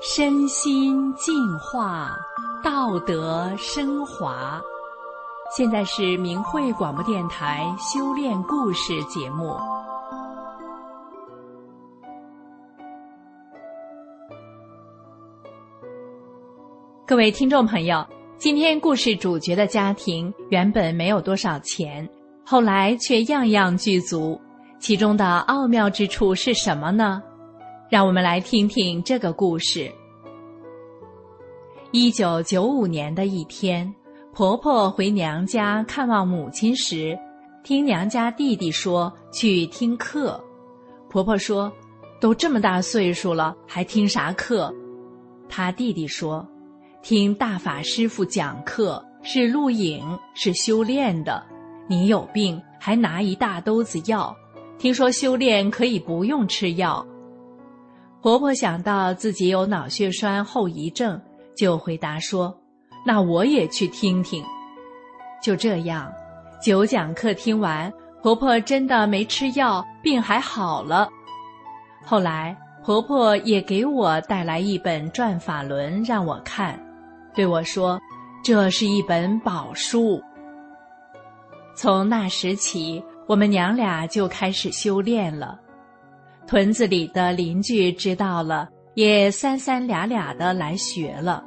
身心净化，道德升华。现在是明慧广播电台修炼故事节目。各位听众朋友，今天故事主角的家庭原本没有多少钱，后来却样样具足，其中的奥妙之处是什么呢？让我们来听听这个故事。一九九五年的一天，婆婆回娘家看望母亲时，听娘家弟弟说去听课。婆婆说：“都这么大岁数了，还听啥课？”她弟弟说：“听大法师傅讲课是录影，是修炼的。你有病还拿一大兜子药，听说修炼可以不用吃药。”婆婆想到自己有脑血栓后遗症，就回答说：“那我也去听听。”就这样，九讲课听完，婆婆真的没吃药，病还好了。后来，婆婆也给我带来一本《转法轮》让我看，对我说：“这是一本宝书。”从那时起，我们娘俩就开始修炼了。屯子里的邻居知道了，也三三俩俩的来学了。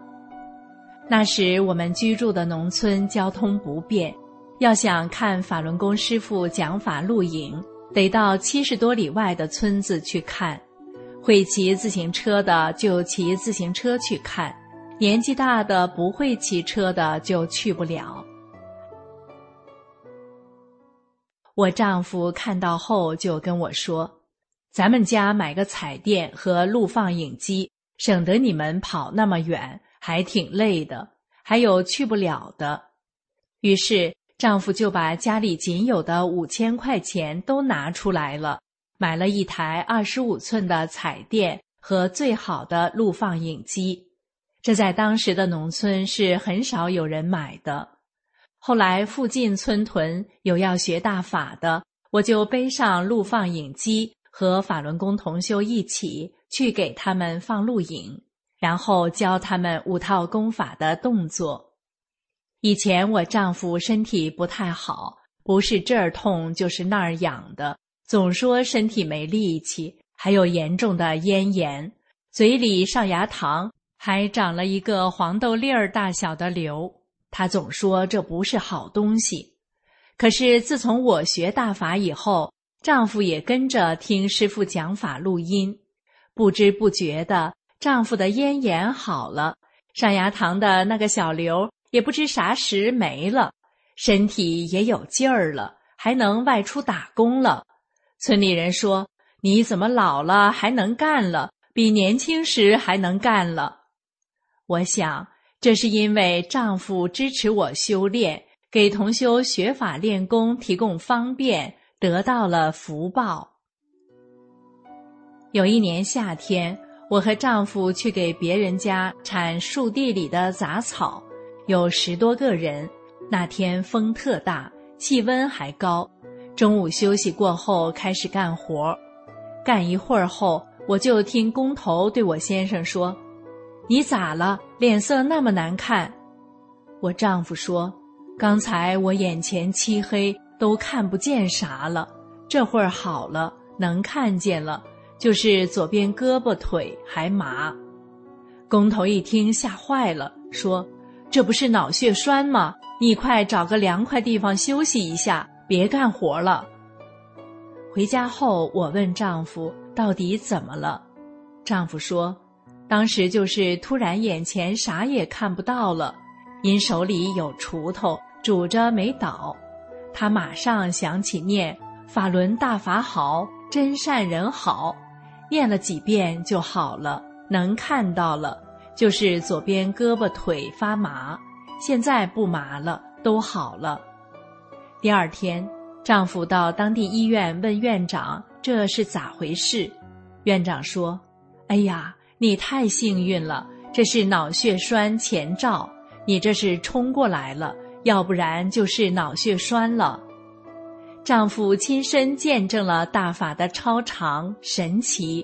那时我们居住的农村交通不便，要想看法轮功师傅讲法录影，得到七十多里外的村子去看。会骑自行车的就骑自行车去看，年纪大的不会骑车的就去不了。我丈夫看到后就跟我说。咱们家买个彩电和录放影机，省得你们跑那么远，还挺累的。还有去不了的，于是丈夫就把家里仅有的五千块钱都拿出来了，买了一台二十五寸的彩电和最好的录放影机。这在当时的农村是很少有人买的。后来附近村屯有要学大法的，我就背上录放影机。和法轮功同修一起去给他们放录影，然后教他们五套功法的动作。以前我丈夫身体不太好，不是这儿痛就是那儿痒的，总说身体没力气，还有严重的咽炎，嘴里上牙膛还长了一个黄豆粒儿大小的瘤。他总说这不是好东西。可是自从我学大法以后，丈夫也跟着听师傅讲法录音，不知不觉的，丈夫的咽炎好了，上牙膛的那个小瘤也不知啥时没了，身体也有劲儿了，还能外出打工了。村里人说：“你怎么老了还能干了，比年轻时还能干了？”我想，这是因为丈夫支持我修炼，给同修学法练功提供方便。得到了福报。有一年夏天，我和丈夫去给别人家铲树地里的杂草，有十多个人。那天风特大，气温还高。中午休息过后，开始干活。干一会儿后，我就听工头对我先生说：“你咋了？脸色那么难看。”我丈夫说：“刚才我眼前漆黑。”都看不见啥了，这会儿好了，能看见了，就是左边胳膊腿还麻。工头一听吓坏了，说：“这不是脑血栓吗？你快找个凉快地方休息一下，别干活了。”回家后，我问丈夫到底怎么了，丈夫说：“当时就是突然眼前啥也看不到了，因手里有锄头拄着没倒。”他马上想起念法轮大法好，真善人好，念了几遍就好了，能看到了，就是左边胳膊腿发麻，现在不麻了，都好了。第二天，丈夫到当地医院问院长这是咋回事，院长说：“哎呀，你太幸运了，这是脑血栓前兆，你这是冲过来了。”要不然就是脑血栓了。丈夫亲身见证了大法的超常神奇，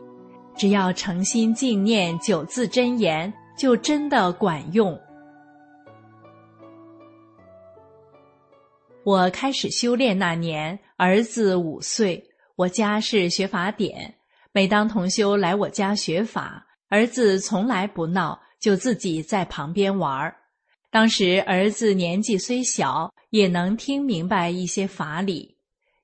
只要诚心静念九字真言，就真的管用。我开始修炼那年，儿子五岁，我家是学法典。每当同修来我家学法，儿子从来不闹，就自己在旁边玩儿。当时儿子年纪虽小，也能听明白一些法理。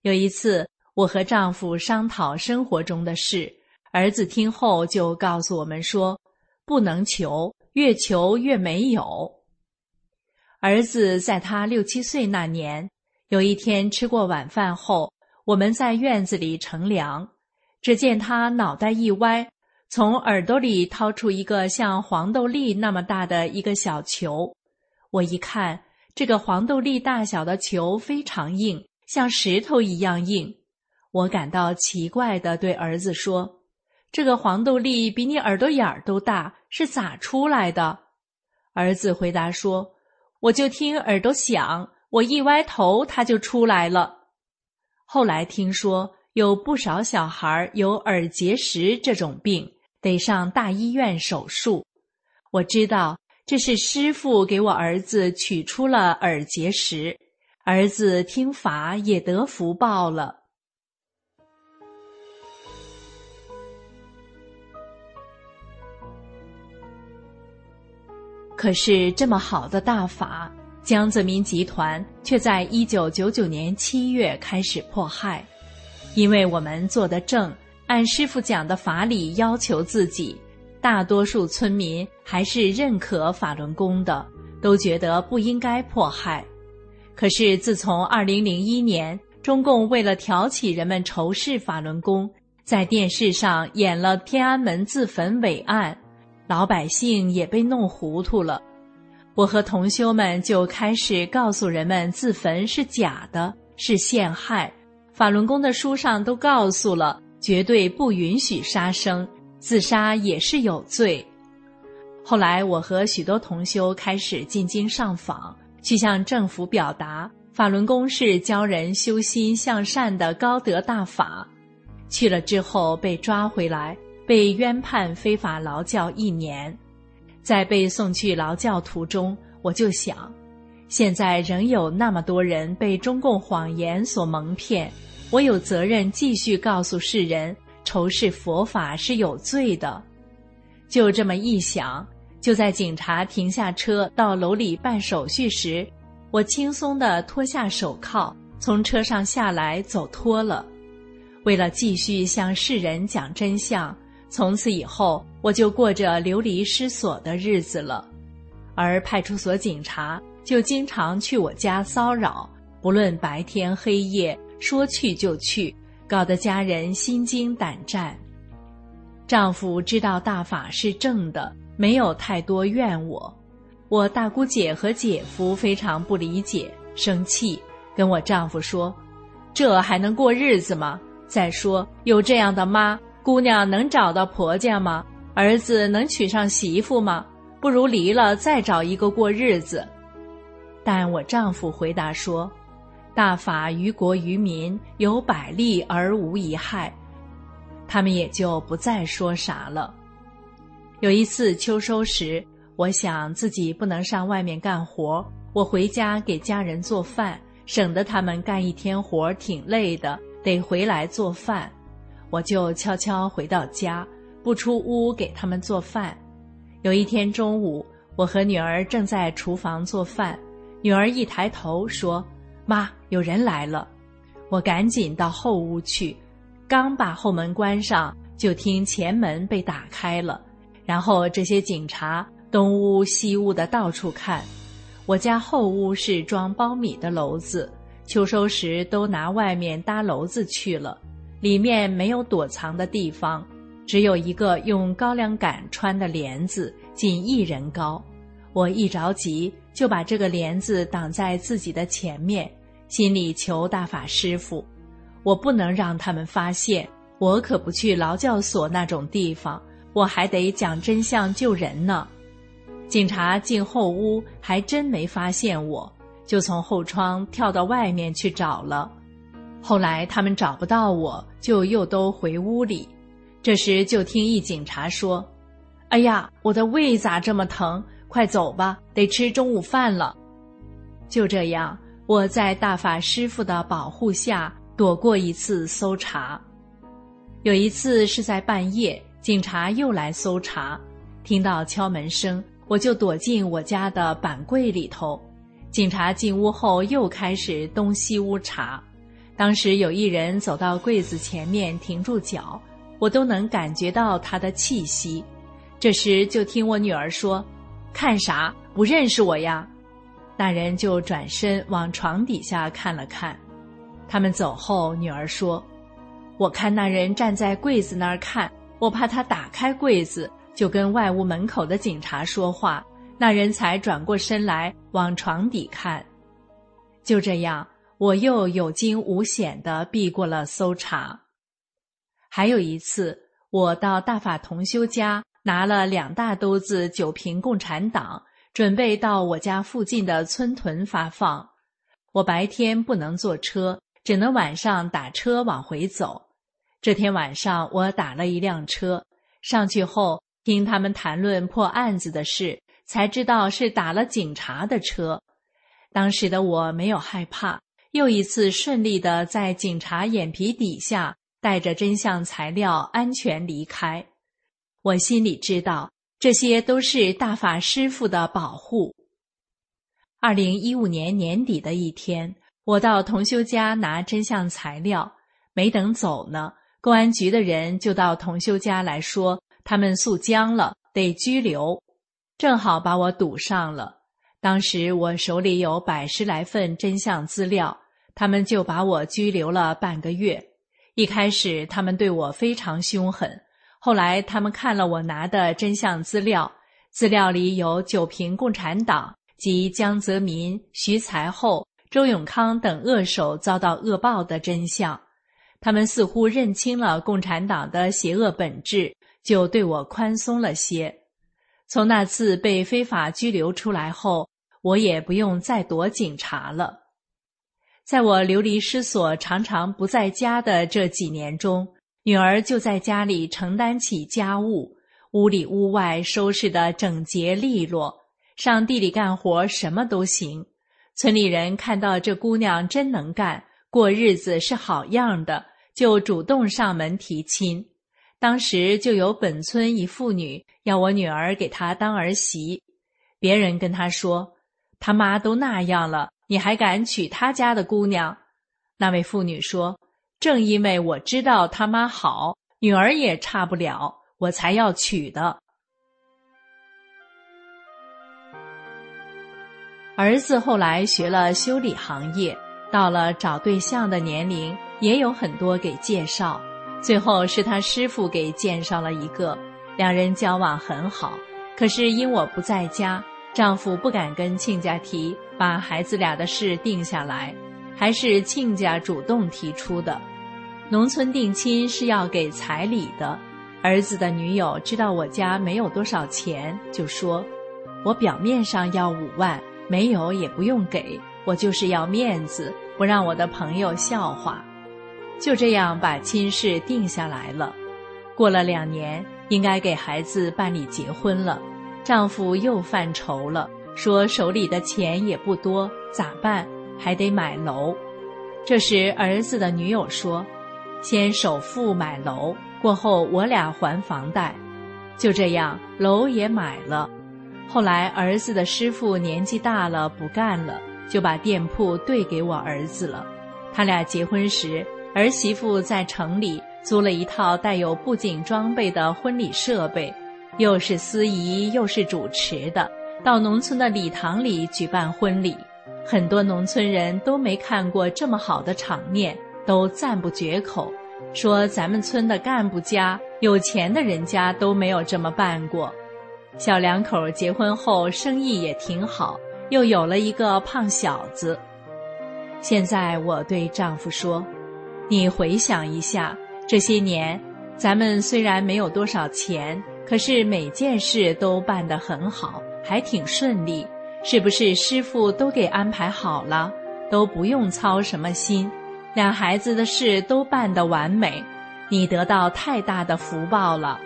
有一次，我和丈夫商讨生活中的事，儿子听后就告诉我们说：“不能求，越求越没有。”儿子在他六七岁那年，有一天吃过晚饭后，我们在院子里乘凉，只见他脑袋一歪，从耳朵里掏出一个像黄豆粒那么大的一个小球。我一看，这个黄豆粒大小的球非常硬，像石头一样硬。我感到奇怪的对儿子说：“这个黄豆粒比你耳朵眼儿都大，是咋出来的？”儿子回答说：“我就听耳朵响，我一歪头，它就出来了。”后来听说有不少小孩有耳结石这种病，得上大医院手术。我知道。这是师傅给我儿子取出了耳结石，儿子听法也得福报了。可是这么好的大法，江泽民集团却在一九九九年七月开始迫害，因为我们做的正，按师傅讲的法理要求自己。大多数村民还是认可法轮功的，都觉得不应该迫害。可是自从二零零一年，中共为了挑起人们仇视法轮功，在电视上演了天安门自焚伟案，老百姓也被弄糊涂了。我和同修们就开始告诉人们，自焚是假的，是陷害。法轮功的书上都告诉了，绝对不允许杀生。自杀也是有罪。后来，我和许多同修开始进京上访，去向政府表达法轮功是教人修心向善的高德大法。去了之后被抓回来，被冤判非法劳教一年。在被送去劳教途中，我就想，现在仍有那么多人被中共谎言所蒙骗，我有责任继续告诉世人。仇视佛法是有罪的，就这么一想，就在警察停下车到楼里办手续时，我轻松地脱下手铐，从车上下来走脱了。为了继续向世人讲真相，从此以后我就过着流离失所的日子了。而派出所警察就经常去我家骚扰，不论白天黑夜，说去就去。搞得家人心惊胆战。丈夫知道大法是正的，没有太多怨我。我大姑姐和姐夫非常不理解，生气，跟我丈夫说：“这还能过日子吗？再说有这样的妈，姑娘能找到婆家吗？儿子能娶上媳妇吗？不如离了，再找一个过日子。”但我丈夫回答说。大法于国于民有百利而无一害，他们也就不再说啥了。有一次秋收时，我想自己不能上外面干活，我回家给家人做饭，省得他们干一天活挺累的，得回来做饭。我就悄悄回到家，不出屋给他们做饭。有一天中午，我和女儿正在厨房做饭，女儿一抬头说。妈，有人来了，我赶紧到后屋去，刚把后门关上，就听前门被打开了，然后这些警察东屋西屋的到处看。我家后屋是装苞米的篓子，秋收时都拿外面搭篓子去了，里面没有躲藏的地方，只有一个用高粱杆穿的帘子，仅一人高。我一着急，就把这个帘子挡在自己的前面。心里求大法师父，我不能让他们发现，我可不去劳教所那种地方，我还得讲真相救人呢。警察进后屋，还真没发现我，就从后窗跳到外面去找了。后来他们找不到我，就又都回屋里。这时就听一警察说：“哎呀，我的胃咋这么疼？快走吧，得吃中午饭了。”就这样，我在大法师父的保护下躲过一次搜查。有一次是在半夜，警察又来搜查，听到敲门声，我就躲进我家的板柜里头。警察进屋后又开始东西屋查。当时有一人走到柜子前面停住脚，我都能感觉到他的气息。这时就听我女儿说：“看啥？不认识我呀？”那人就转身往床底下看了看。他们走后，女儿说：“我看那人站在柜子那儿看，我怕他打开柜子，就跟外屋门口的警察说话，那人才转过身来往床底看。就这样。”我又有惊无险地避过了搜查。还有一次，我到大法同修家拿了两大兜子酒瓶共产党，准备到我家附近的村屯发放。我白天不能坐车，只能晚上打车往回走。这天晚上，我打了一辆车上去后，听他们谈论破案子的事，才知道是打了警察的车。当时的我没有害怕。又一次顺利的在警察眼皮底下带着真相材料安全离开，我心里知道这些都是大法师父的保护。二零一五年年底的一天，我到同修家拿真相材料，没等走呢，公安局的人就到同修家来说他们诉僵了，得拘留，正好把我堵上了。当时我手里有百十来份真相资料，他们就把我拘留了半个月。一开始他们对我非常凶狠，后来他们看了我拿的真相资料，资料里有九瓶共产党及江泽民、徐才厚、周永康等恶手遭到恶报的真相，他们似乎认清了共产党的邪恶本质，就对我宽松了些。从那次被非法拘留出来后。我也不用再躲警察了。在我流离失所、常常不在家的这几年中，女儿就在家里承担起家务，屋里屋外收拾得整洁利落，上地里干活什么都行。村里人看到这姑娘真能干，过日子是好样的，就主动上门提亲。当时就有本村一妇女要我女儿给她当儿媳，别人跟她说。他妈都那样了，你还敢娶他家的姑娘？那位妇女说：“正因为我知道他妈好，女儿也差不了，我才要娶的。”儿子后来学了修理行业，到了找对象的年龄，也有很多给介绍。最后是他师傅给介绍了一个，两人交往很好。可是因我不在家。丈夫不敢跟亲家提，把孩子俩的事定下来，还是亲家主动提出的。农村定亲是要给彩礼的，儿子的女友知道我家没有多少钱，就说：“我表面上要五万，没有也不用给，我就是要面子，不让我的朋友笑话。”就这样把亲事定下来了。过了两年，应该给孩子办理结婚了。丈夫又犯愁了，说手里的钱也不多，咋办？还得买楼。这时儿子的女友说：“先首付买楼，过后我俩还房贷。”就这样，楼也买了。后来儿子的师傅年纪大了，不干了，就把店铺兑给我儿子了。他俩结婚时，儿媳妇在城里租了一套带有布景装备的婚礼设备。又是司仪又是主持的，到农村的礼堂里举办婚礼，很多农村人都没看过这么好的场面，都赞不绝口，说咱们村的干部家、有钱的人家都没有这么办过。小两口结婚后生意也挺好，又有了一个胖小子。现在我对丈夫说：“你回想一下，这些年咱们虽然没有多少钱。”可是每件事都办得很好，还挺顺利，是不是师傅都给安排好了，都不用操什么心，俩孩子的事都办得完美，你得到太大的福报了。”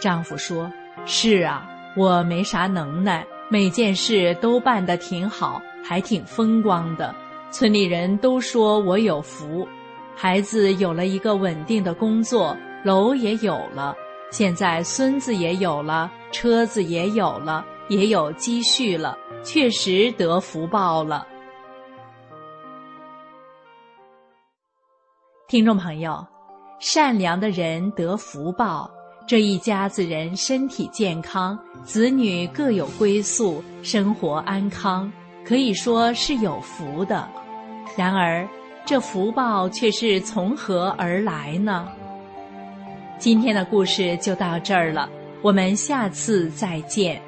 丈夫说：“是啊，我没啥能耐，每件事都办得挺好，还挺风光的。村里人都说我有福，孩子有了一个稳定的工作，楼也有了，现在孙子也有了，车子也有了，也有积蓄了，确实得福报了。”听众朋友，善良的人得福报。这一家子人身体健康，子女各有归宿，生活安康，可以说是有福的。然而，这福报却是从何而来呢？今天的故事就到这儿了，我们下次再见。